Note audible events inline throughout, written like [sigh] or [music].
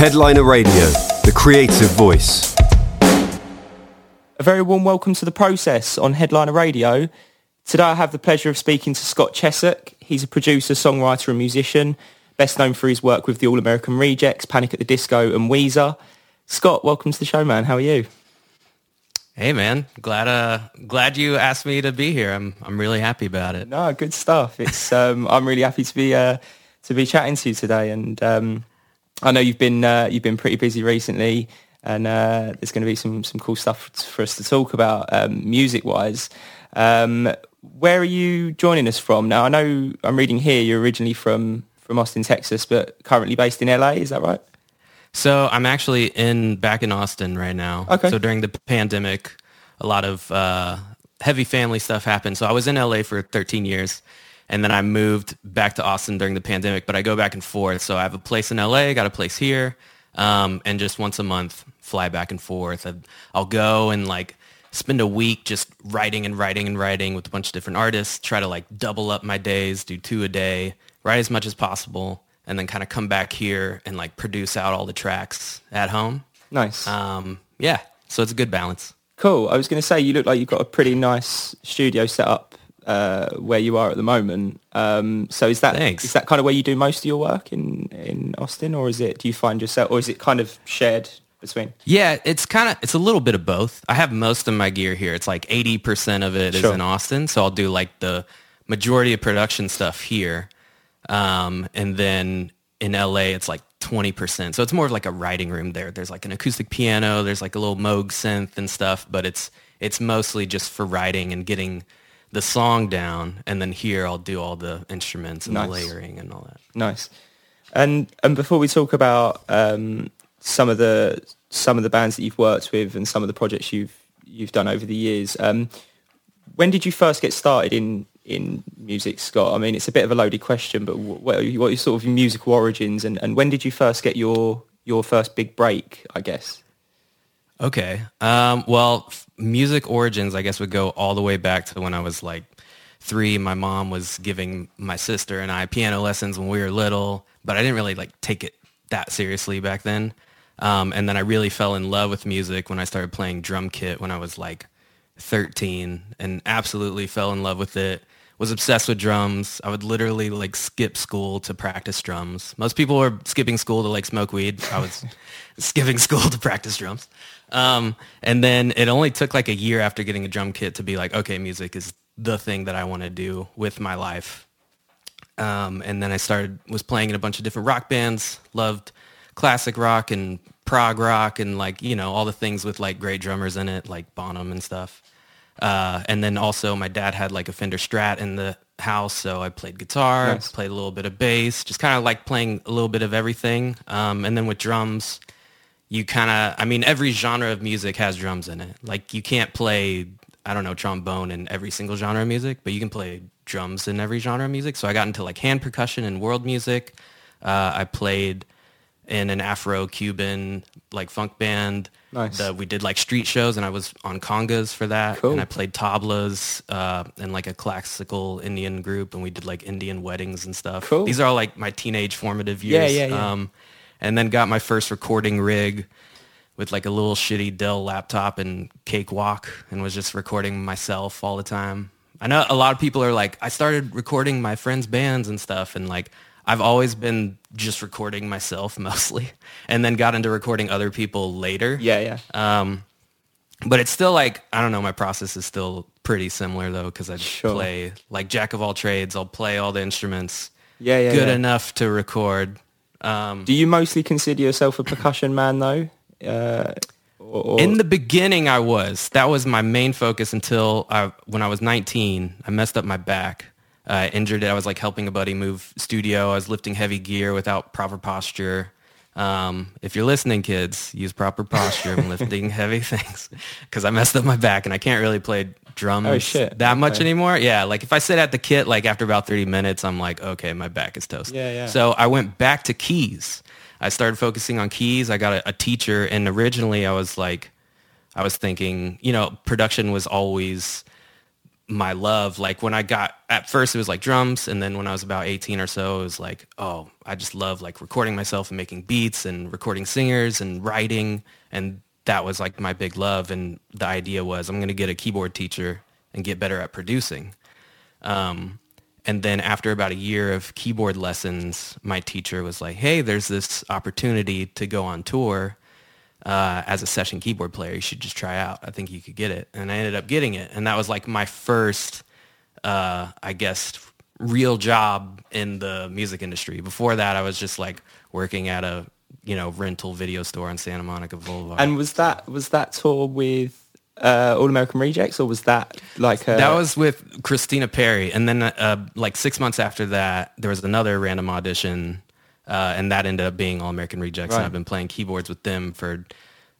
Headliner Radio, the creative voice. A very warm welcome to the process on Headliner Radio. Today I have the pleasure of speaking to Scott Chesak. He's a producer, songwriter and musician, best known for his work with the All American Rejects, Panic at the Disco and Weezer. Scott, welcome to the show, man. How are you? Hey man, glad uh glad you asked me to be here. I'm I'm really happy about it. No, good stuff. It's [laughs] um I'm really happy to be uh to be chatting to you today and um I know you've been uh, you've been pretty busy recently and uh, there's going to be some some cool stuff for us to talk about um, music wise. Um, where are you joining us from now? I know I'm reading here you're originally from from Austin, Texas, but currently based in LA. Is that right? So I'm actually in back in Austin right now. Okay. So during the pandemic, a lot of uh, heavy family stuff happened. So I was in LA for 13 years, and then I moved back to Austin during the pandemic. But I go back and forth. So I have a place in LA, got a place here, um, and just once a month fly back and forth. I'll go and like spend a week just writing and writing and writing with a bunch of different artists. Try to like double up my days, do two a day, write as much as possible and then kind of come back here and like produce out all the tracks at home. Nice. Um, yeah, so it's a good balance. Cool. I was going to say you look like you've got a pretty nice studio set up uh, where you are at the moment. Um, so is that Thanks. is that kind of where you do most of your work in in Austin, or is it do you find yourself, or is it kind of shared between? Yeah, it's kind of it's a little bit of both. I have most of my gear here. It's like 80% of it is Sure. in Austin, so I'll do like the majority of production stuff here. Um, and then in LA, it's like 20%. So it's more of like a writing room there. There's like an acoustic piano, there's like a little Moog synth and stuff, but it's it's mostly just for writing and getting the song down. And then here I'll do all the instruments and Nice. the layering and all that. Nice. And and before we talk about um, some of the some of the bands that you've worked with and some of the projects you've you've done over the years, um, when did you first get started in in music, Scott? I mean, it's a bit of a loaded question, but what are, you- what are your sort of musical origins and, and when did you first get your your first big break? I guess. Okay. Um, well, f- music origins, I guess, would go all the way back to when I was like three. My mom was giving my sister and I piano lessons when we were little, but I didn't really like take it that seriously back then. Um, and then I really fell in love with music when I started playing drum kit when I was like 13 and absolutely fell in love with it. Was obsessed with drums. I would literally like skip school to practice drums. Most people were skipping school to like smoke weed. I was [laughs] skipping school to practice drums. Um, and then it only took like a year after getting a drum kit to be like, okay, music is the thing that I want to do with my life. Um, and then I started was playing in a bunch of different rock bands. Loved classic rock and prog rock and like you know all the things with like great drummers in it, like Bonham and stuff. Uh, and then also my dad had like a Fender Strat in the house, so I played guitar, Nice. played a little bit of bass, just kind of like playing a little bit of everything. Um, and then with drums, you kind of, I mean, every genre of music has drums in it. Like you can't play, I don't know, trombone in every single genre of music, but you can play drums in every genre of music. So I got into like hand percussion and world music. Uh, I played in an Afro-Cuban like funk band. Nice. The- we did like street shows and I was on congas for that. Cool. And I played tablas uh, in like a classical Indian group and we did like Indian weddings and stuff. Cool. These are all like my teenage formative Yeah, years. yeah, yeah. Um, and then got my first recording rig with like a little shitty Dell laptop and Cakewalk and was just recording myself all the time. I know a lot of people are like, I started recording my friends' bands and stuff and like I've always been just recording myself [laughs] mostly and then got into recording other people later. Yeah, yeah. Um, but it's still like, I don't know, my process is still pretty similar though because I Sure. play like jack of all trades. I'll play all the instruments Yeah, yeah. good yeah. enough to record. Um, Do you mostly consider yourself a percussion man though? Uh, or, or- In the beginning, I was. That was my main focus until I, when I was 19, I messed up my back. I injured it. I was like helping a buddy move studio. I was lifting heavy gear without proper posture. Um, if you're listening, kids, use proper posture when lifting [laughs] heavy things because I messed up my back and I can't really play drums Oh, that much Okay. anymore. Yeah, like if I sit at the kit, like after about 30 minutes, I'm like, okay, my back is toast. Yeah, yeah. So I went back to keys. I started focusing on keys. I got a, a teacher, and originally I was like, I was thinking, you know, production was always my love. Like when I got at first it was like drums and then when I was about 18 or so it was like, oh, I just love like recording myself and making beats and recording singers and writing and that was like my big love and the idea was I'm to get a keyboard teacher and get better at producing. Um, and then after about a year of keyboard lessons, my teacher was like, hey, there's this opportunity to go on tour uh, as a session keyboard player. You should just try out. I think you could get it. And I ended up getting it. And that was like my first, uh, I guess, real job in the music industry. Before that, I was just like working at a, you know, rental video store on Santa Monica Boulevard. And was that was that tour with uh, All American Rejects, or was that like a... that was with Christina Perri? And then uh, like six months after that, there was another random audition uh, and that ended up being All American Rejects. Right. And I've been playing keyboards with them for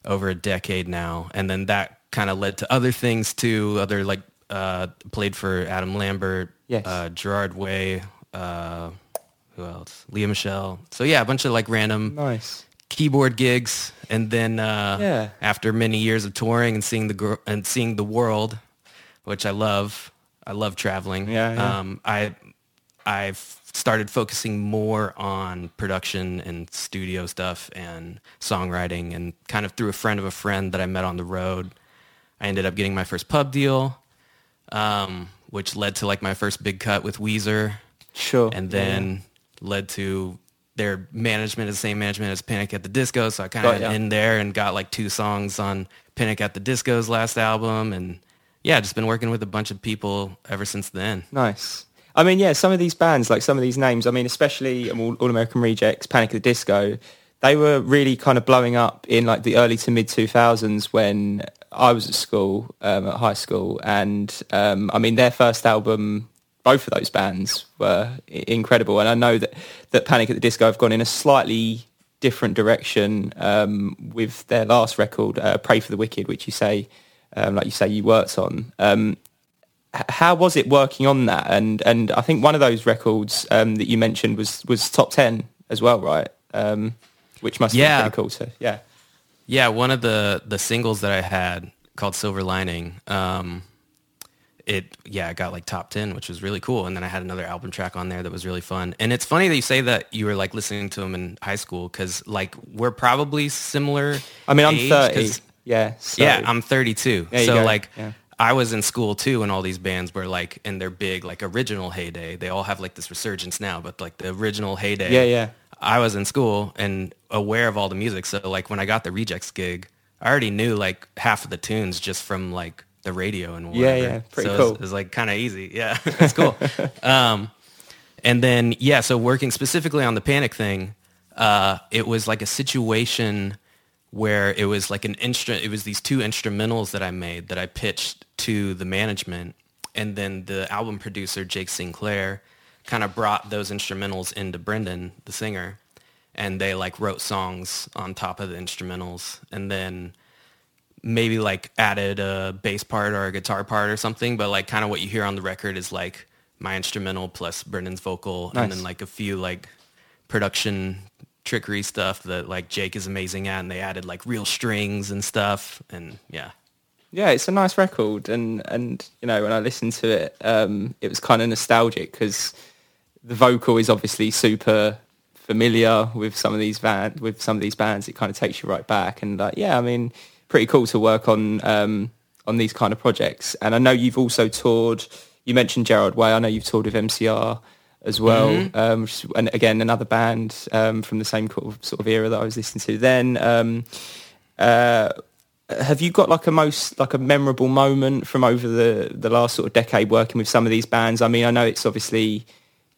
over a decade now. And then that kind of led to other things too. Other like uh, played for Adam Lambert, yes. uh, Gerard Way, uh, who else? Lea Michele. So yeah, a bunch of like random nice keyboard gigs. And then uh, yeah. after many years of touring and seeing the gr- and seeing the world, which I love, I love traveling. Yeah, yeah. Um, I I've started focusing more on production and studio stuff and songwriting and kind of through a friend of a friend that I met on the road. I ended up getting my first pub deal, um, which led to like my first big cut with Weezer. Sure. And then yeah. led to their management is the same management as Panic at the Disco. So I kind of yeah. in there and got like two songs on Panic at the Disco's last album. And yeah, just been working with a bunch of people ever since then. Nice. I mean, yeah, some of these bands, like some of these names, I mean, especially um, All, All American Rejects, Panic at the Disco, they were really kind of blowing up in like the early to mid 2000s when I was at school, um, at high school. And um, I mean, their first album, both of those bands were incredible. And I know that, that Panic at the Disco have gone in a slightly different direction um, with their last record, uh, Pray for the Wicked, which you say, um, like you say, you worked on. How was it working on that? And and I think one of those records um, that you mentioned was was top ten as well, right? Um, which must yeah. be pretty cool. So yeah, yeah. One of the the singles that I had called Silver Lining. Um, it yeah, it got like top ten, which was really cool. And then I had another album track on there that was really fun. And it's funny that you say that you were like listening to them in high school because like we're probably similar. I mean, I'm thirty. Yeah. So. Yeah, I'm 32. so like. Yeah I was in school too, and all these bands were like in their big like original heyday. They all have like this resurgence now, but like the original heyday. Yeah, yeah. I was in school and aware of all the music. So like when I got the Rejects gig, I already knew like half of the tunes just from like the radio and whatever. Yeah, yeah, pretty so cool. It was, it was like kind of easy. [laughs] Yeah, [laughs] it's cool. um, and then yeah, so working specifically on the Panic thing, uh, it was like a situation where it was like an instrument. It was these two instrumentals that I made that I pitched to the management, and then the album producer Jake Sinclair kind of brought those instrumentals into Brendon, the singer, and they like wrote songs on top of the instrumentals, and then maybe like added a bass part or a guitar part or something. But like kind of what you hear on the record is like my instrumental plus Brendon's vocal, nice. and then like a few like production trickery stuff that like Jake is amazing at, and they added like real strings and stuff, and yeah. Yeah, it's a nice record, and and you know when I listened to it, um, it was kind of nostalgic because the vocal is obviously super familiar with some of these band with some of these bands. It kind of takes you right back, and like yeah, I mean, pretty cool to work on um, on these kind of projects. And I know you've also toured. You mentioned Gerard Way. I know you've toured with MCR as well. Mm-hmm. Um, and again, another band um, from the same sort of era that I was listening to then. Um, uh, have you got like a most like a memorable moment from over the the last sort of decade working with some of these bands? I mean, I know it's obviously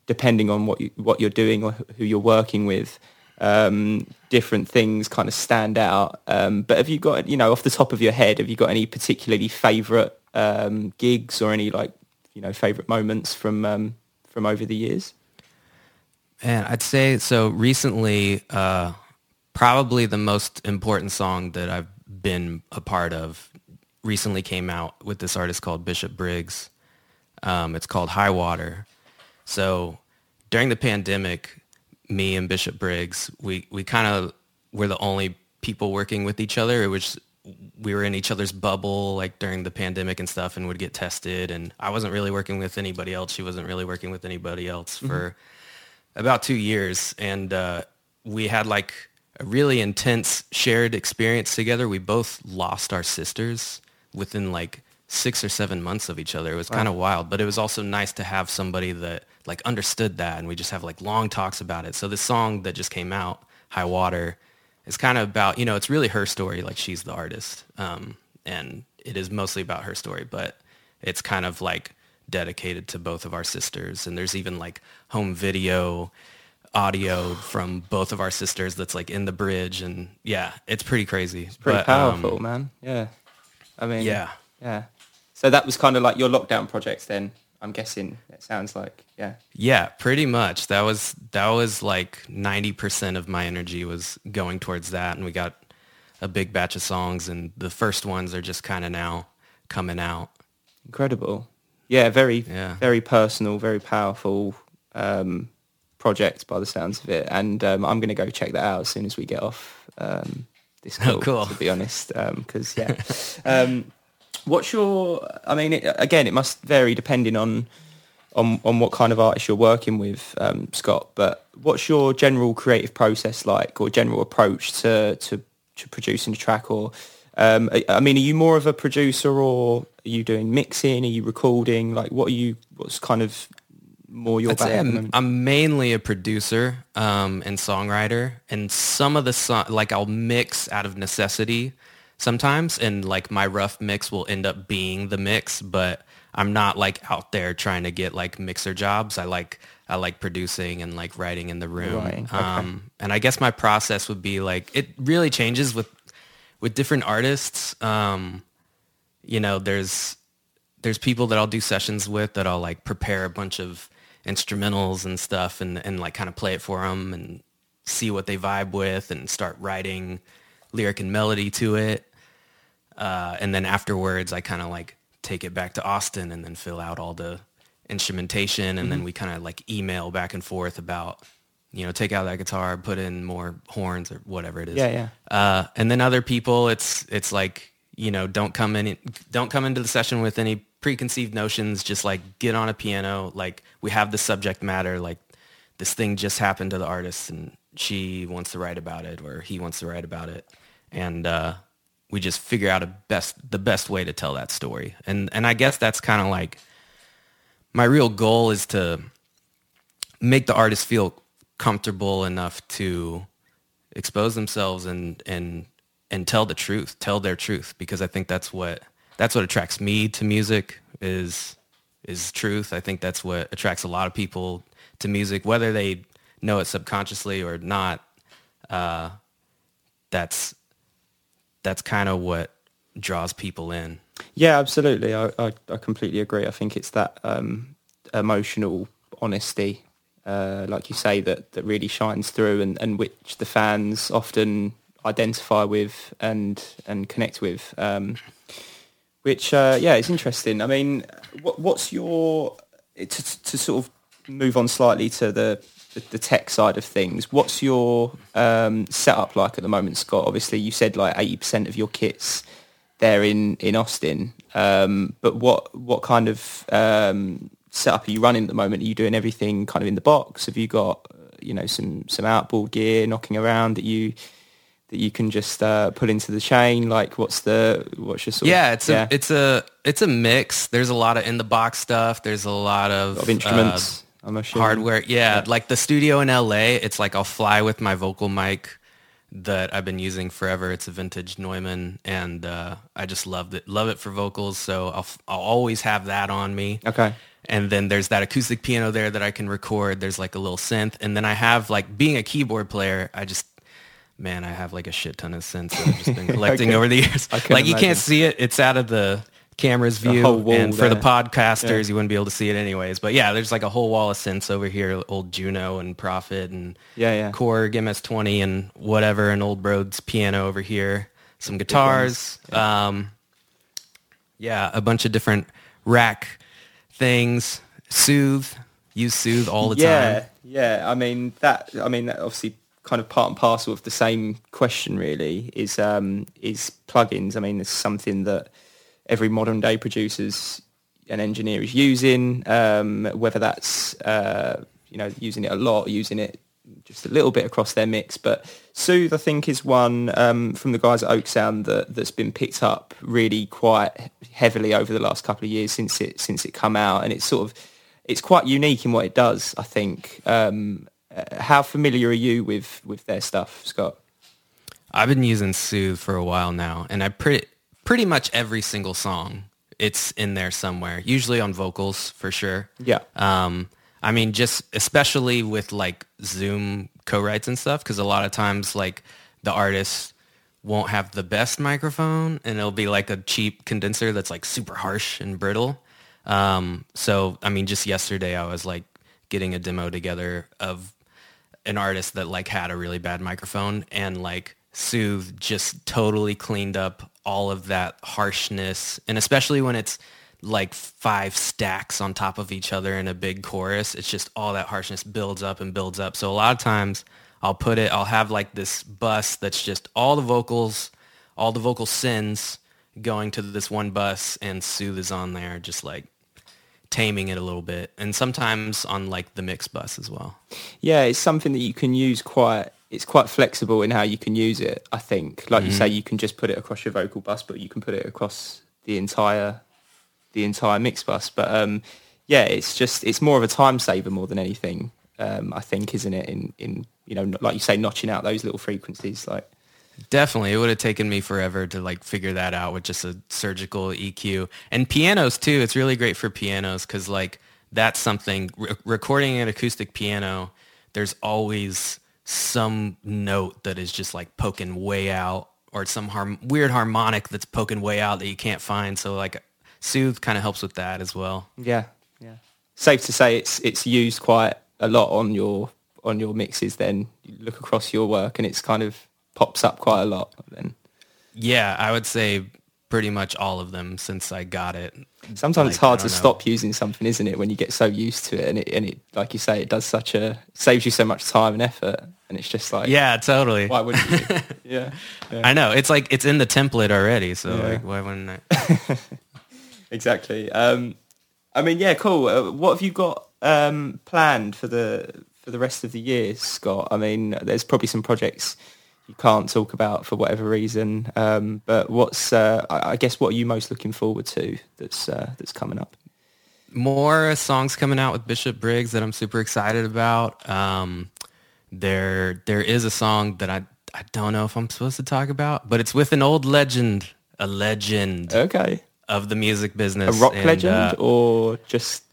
depending on what you what you're doing or who you're working with. Um, different things kind of stand out. Um, but have you got, you know, off the top of your head, have you got any particularly favourite um, gigs or any like, you know, favourite moments from um, from over the years? And I'd say so. Recently, uh, probably the most important song that I've been a part of recently came out with this artist called Bishop Briggs. Um, it's called High Water. So during the pandemic, me and Bishop Briggs, we, we kind of were the only people working with each other. Was we were in each other's bubble like during the pandemic and stuff and would get tested and I wasn't really working with anybody else. She wasn't really working with anybody else mm-hmm. for about two years. And uh, we had like a really intense shared experience together. We both lost our sisters within like six or seven months of each other. It was wow. kind of wild, but it was also nice to have somebody that like understood that and we just have like long talks about it. So this song that just came out, High Water, is kind of about, you know, it's really her story. Like she's the artist. Um, and it is mostly about her story, but it's kind of like dedicated to both of our sisters. And there's even like home video audio from both of our sisters that's like in the bridge. And yeah, it's pretty crazy. It's pretty but, powerful, um, man. Yeah. I mean, yeah. Yeah. So that was kind of like your lockdown projects then. I'm guessing it sounds like, yeah. Yeah, pretty much. That was that was like 90% of my energy was going towards that and we got a big batch of songs and the first ones are just kind of now coming out. Incredible. Yeah, very yeah. very personal, very powerful um, project by the sounds of it and um, I'm going to go check that out as soon as we get off um, this oh, call, oh, cool. to be honest because um, yeah. [laughs] What's your? I mean, it, again, it must vary depending on on on what kind of artist you're working with, um, Scott. But what's your general creative process like, or general approach to to, to producing a track? Or um, I mean, are you more of a producer, or are you doing mixing? Are you recording? Like, what are you? What's kind of more your? I'm, I'm, mainly a producer um, and songwriter, and some of the song, like I'll mix out of necessity sometimes and like my rough mix will end up being the mix but i'm not like out there trying to get like mixer jobs i like i like producing and like writing in the room right. okay. um, and i guess my process would be like it really changes with with different artists um, you know there's there's people that i'll do sessions with that i'll like prepare a bunch of instrumentals and stuff and and like kind of play it for them and see what they vibe with and start writing lyric and melody to it uh, and then afterwards, I kind of like take it back to Austin and then fill out all the instrumentation. And mm-hmm. then we kind of like email back and forth about, you know, take out that guitar, put in more horns or whatever it is. Yeah, yeah. Uh, and then other people, it's it's like, you know, don't come in, don't come into the session with any preconceived notions. Just like get on a piano. Like we have the subject matter. Like this thing just happened to the artist, and she wants to write about it, or he wants to write about it. And uh, we just figure out a best the best way to tell that story. And and I guess that's kind of like my real goal is to make the artist feel comfortable enough to expose themselves and and and tell the truth, tell their truth because I think that's what that's what attracts me to music is is truth. I think that's what attracts a lot of people to music whether they know it subconsciously or not. Uh, that's that's kind of what draws people in. Yeah, absolutely. I, I, I completely agree. I think it's that um, emotional honesty, uh, like you say, that, that really shines through and, and which the fans often identify with and and connect with. Um, which, uh, yeah, it's interesting. I mean, what, what's your, to, to sort of move on slightly to the the, tech side of things. What's your um, setup like at the moment, Scott? Obviously, you said like eighty percent of your kits there in in Austin. Um, but what what kind of um, setup are you running at the moment? Are you doing everything kind of in the box? Have you got uh, you know some some outboard gear knocking around that you that you can just uh, put into the chain? Like, what's the what's your sort yeah? Of, it's yeah. a it's a it's a mix. There's a lot of in the box stuff. There's a lot of, a lot of instruments. Uh, I'm assuming. Hardware, yeah, yeah. Like the studio in LA, it's like I'll fly with my vocal mic that I've been using forever. It's a vintage Neumann, and uh, I just loved it. Love it for vocals, so I'll I'll always have that on me. Okay. And then there's that acoustic piano there that I can record. There's like a little synth, and then I have like being a keyboard player. I just man, I have like a shit ton of synths that I've just been [laughs] collecting over the years. Like imagine. you can't see it; it's out of the camera's view. And for the podcasters, yeah. you wouldn't be able to see it anyways. But yeah, there's like a whole wall of synths over here, old Juno and Prophet and yeah, yeah. Korg MS-20 and whatever, and old Rhodes piano over here, some guitars. Yeah. Um, yeah, a bunch of different rack things. Soothe, use Soothe all the yeah, time. Yeah, I mean that. I mean that obviously kind of part and parcel of the same question really is um, is plugins. I mean, it's something that every modern day producers and engineer is using, um, whether that's uh, you know using it a lot, using it just a little bit across their mix. But Soothe, I think, is one um, from the guys at oeksound that, that's been picked up really quite heavily over the last couple of years since it since it come out, and it's sort of it's quite unique in what it does. I think. Um, uh, how familiar are you with with their stuff, Scott? I've been using Soothe for a while now, and I pretty pretty much every single song it's in there somewhere. Usually on vocals for sure. Yeah. Um, I mean, just especially with like Zoom co-writes and stuff, because a lot of times like the artist won't have the best microphone, and it'll be like a cheap condenser that's like super harsh and brittle. Um, so I mean, just yesterday I was like getting a demo together of an artist that like had a really bad microphone and like Soothe just totally cleaned up all of that harshness. And especially when it's like five stacks on top of each other in a big chorus it's just all that harshness builds up and builds up. So a lot of times I'll put it I'll have like this bus that's just all the vocals all the vocal sins going to this one bus and Soothe is on there just like taming it a little bit. And sometimes on like the mix bus as well. Yeah, it's something that you can use quite. It's quite flexible in how you can use it. I think, like you say, you can just put it across your vocal bus, but you can put it across the entire the entire mix bus. But um, yeah, it's just it's more of a time saver more than anything. Um, I think, isn't it? In in you know, like you say, notching out those little frequencies, like Definitely. It would have taken me forever to like figure that out with just a surgical EQ. And pianos too. It's really great for pianos because like that's something, re- recording an acoustic piano, there's always some note that is just like poking way out or some harm- weird harmonic that's poking way out that you can't find. So like Soothe kind of helps with that as well. yeah, yeah. Safe to say, it's it's used quite a lot on your on your mixes. Then you look across your work, and it's kind of pops up quite a lot. Then Yeah, I would say pretty much all of them since I got it. Sometimes Like, it's hard to know. stop using something, isn't it? When you get so used to it, and it, and it, like you say, it does such a saves you so much time and effort, and it's just like, Yeah, totally. why wouldn't you? [laughs] yeah, yeah, I know. It's like it's in the template already, so Yeah. like why wouldn't I? [laughs] exactly. Um, I mean, yeah, cool. Uh, what have you got um, planned for the for the rest of the year, Scott? I mean, there's probably some projects you can't talk about for whatever reason, um, but what's uh, I, guess what are you most looking forward to that's uh, that's coming up? more songs coming out with Bishop Briggs that I'm super excited about. Um, there, there is a song that I, I don't know if I'm supposed to talk about, but it's with an old legend, a legend Okay, of the music business, a rock and, legend uh, or just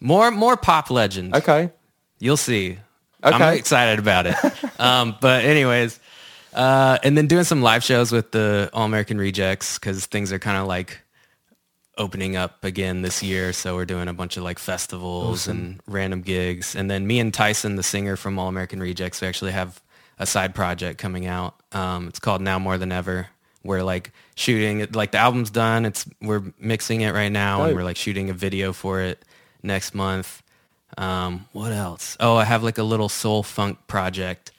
more, more pop legend. okay? You'll see. Okay. I'm excited about it. [laughs] um, but anyways, uh, and then doing some live shows with the All American Rejects because things are kind of like opening up again this year. So we're doing a bunch of like festivals and random gigs. And then me and Tyson, the singer from All American Rejects, we actually have a side project coming out. Um, it's called Now More Than Ever. We're like shooting it, like the album's done. It's we're mixing it right now, and we're like shooting a video for it next month. Um, what else? Oh, I have like a little soul funk project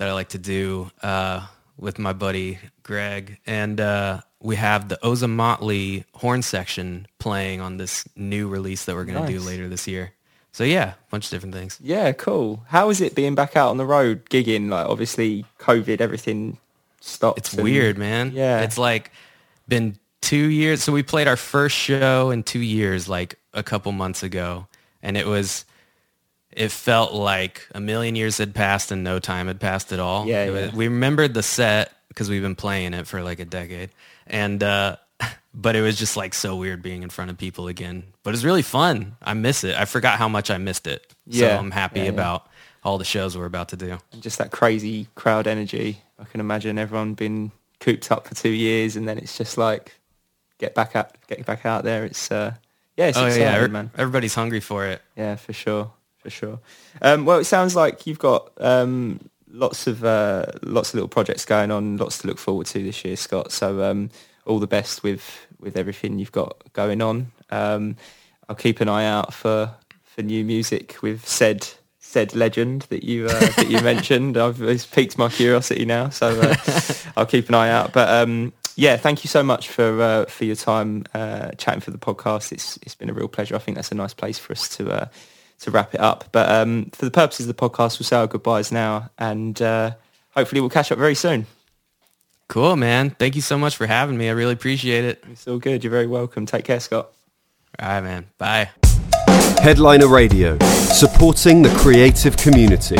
that I like to do uh, with my buddy Greg, and uh, we have the Ozomatli horn section playing on this new release that we're gonna do later this year. So yeah, a bunch of different things. Yeah, cool. How is it being back out on the road gigging? Like obviously COVID, everything stopped. It's and- weird, man. Yeah. It's like been two years. So we played our first show in two years, like a couple months ago. And it was, it felt like a million years had passed and no time had passed at all. Yeah, was- yeah. we remembered the set because we've been playing it for like a decade. And, uh, [laughs] but it was just like so weird being in front of people again. But it's really fun. I miss it. I forgot how much I missed it. Yeah. So I'm happy Yeah, yeah. about all the shows we're about to do. just that crazy crowd energy. I can imagine everyone been cooped up for two years, and then it's just like get back out, get back out there. It's uh, yeah, it's oh exciting, yeah, man. everybody's hungry for it. Yeah, for sure, for sure. Um, well, it sounds like you've got um, lots of uh, lots of little projects going on, lots to look forward to this year, Scott. So um, all the best with with everything you've got going on. Um, I'll keep an eye out for for new music with said said legend that you uh, that you [laughs] mentioned. I've it's piqued my curiosity now, so uh, [laughs] I'll keep an eye out. But um, yeah, thank you so much for uh, for your time uh, chatting for the podcast. It's it's been a real pleasure. I think that's a nice place for us to uh, to wrap it up. But um, for the purposes of the podcast, we'll say our goodbyes now, and uh, hopefully we'll catch up very soon. Cool, man. Thank you so much for having me. I really appreciate it. It's all good. You're very welcome. Take care, Scott. All right, man. Bye. Headliner Radio, supporting the creative community.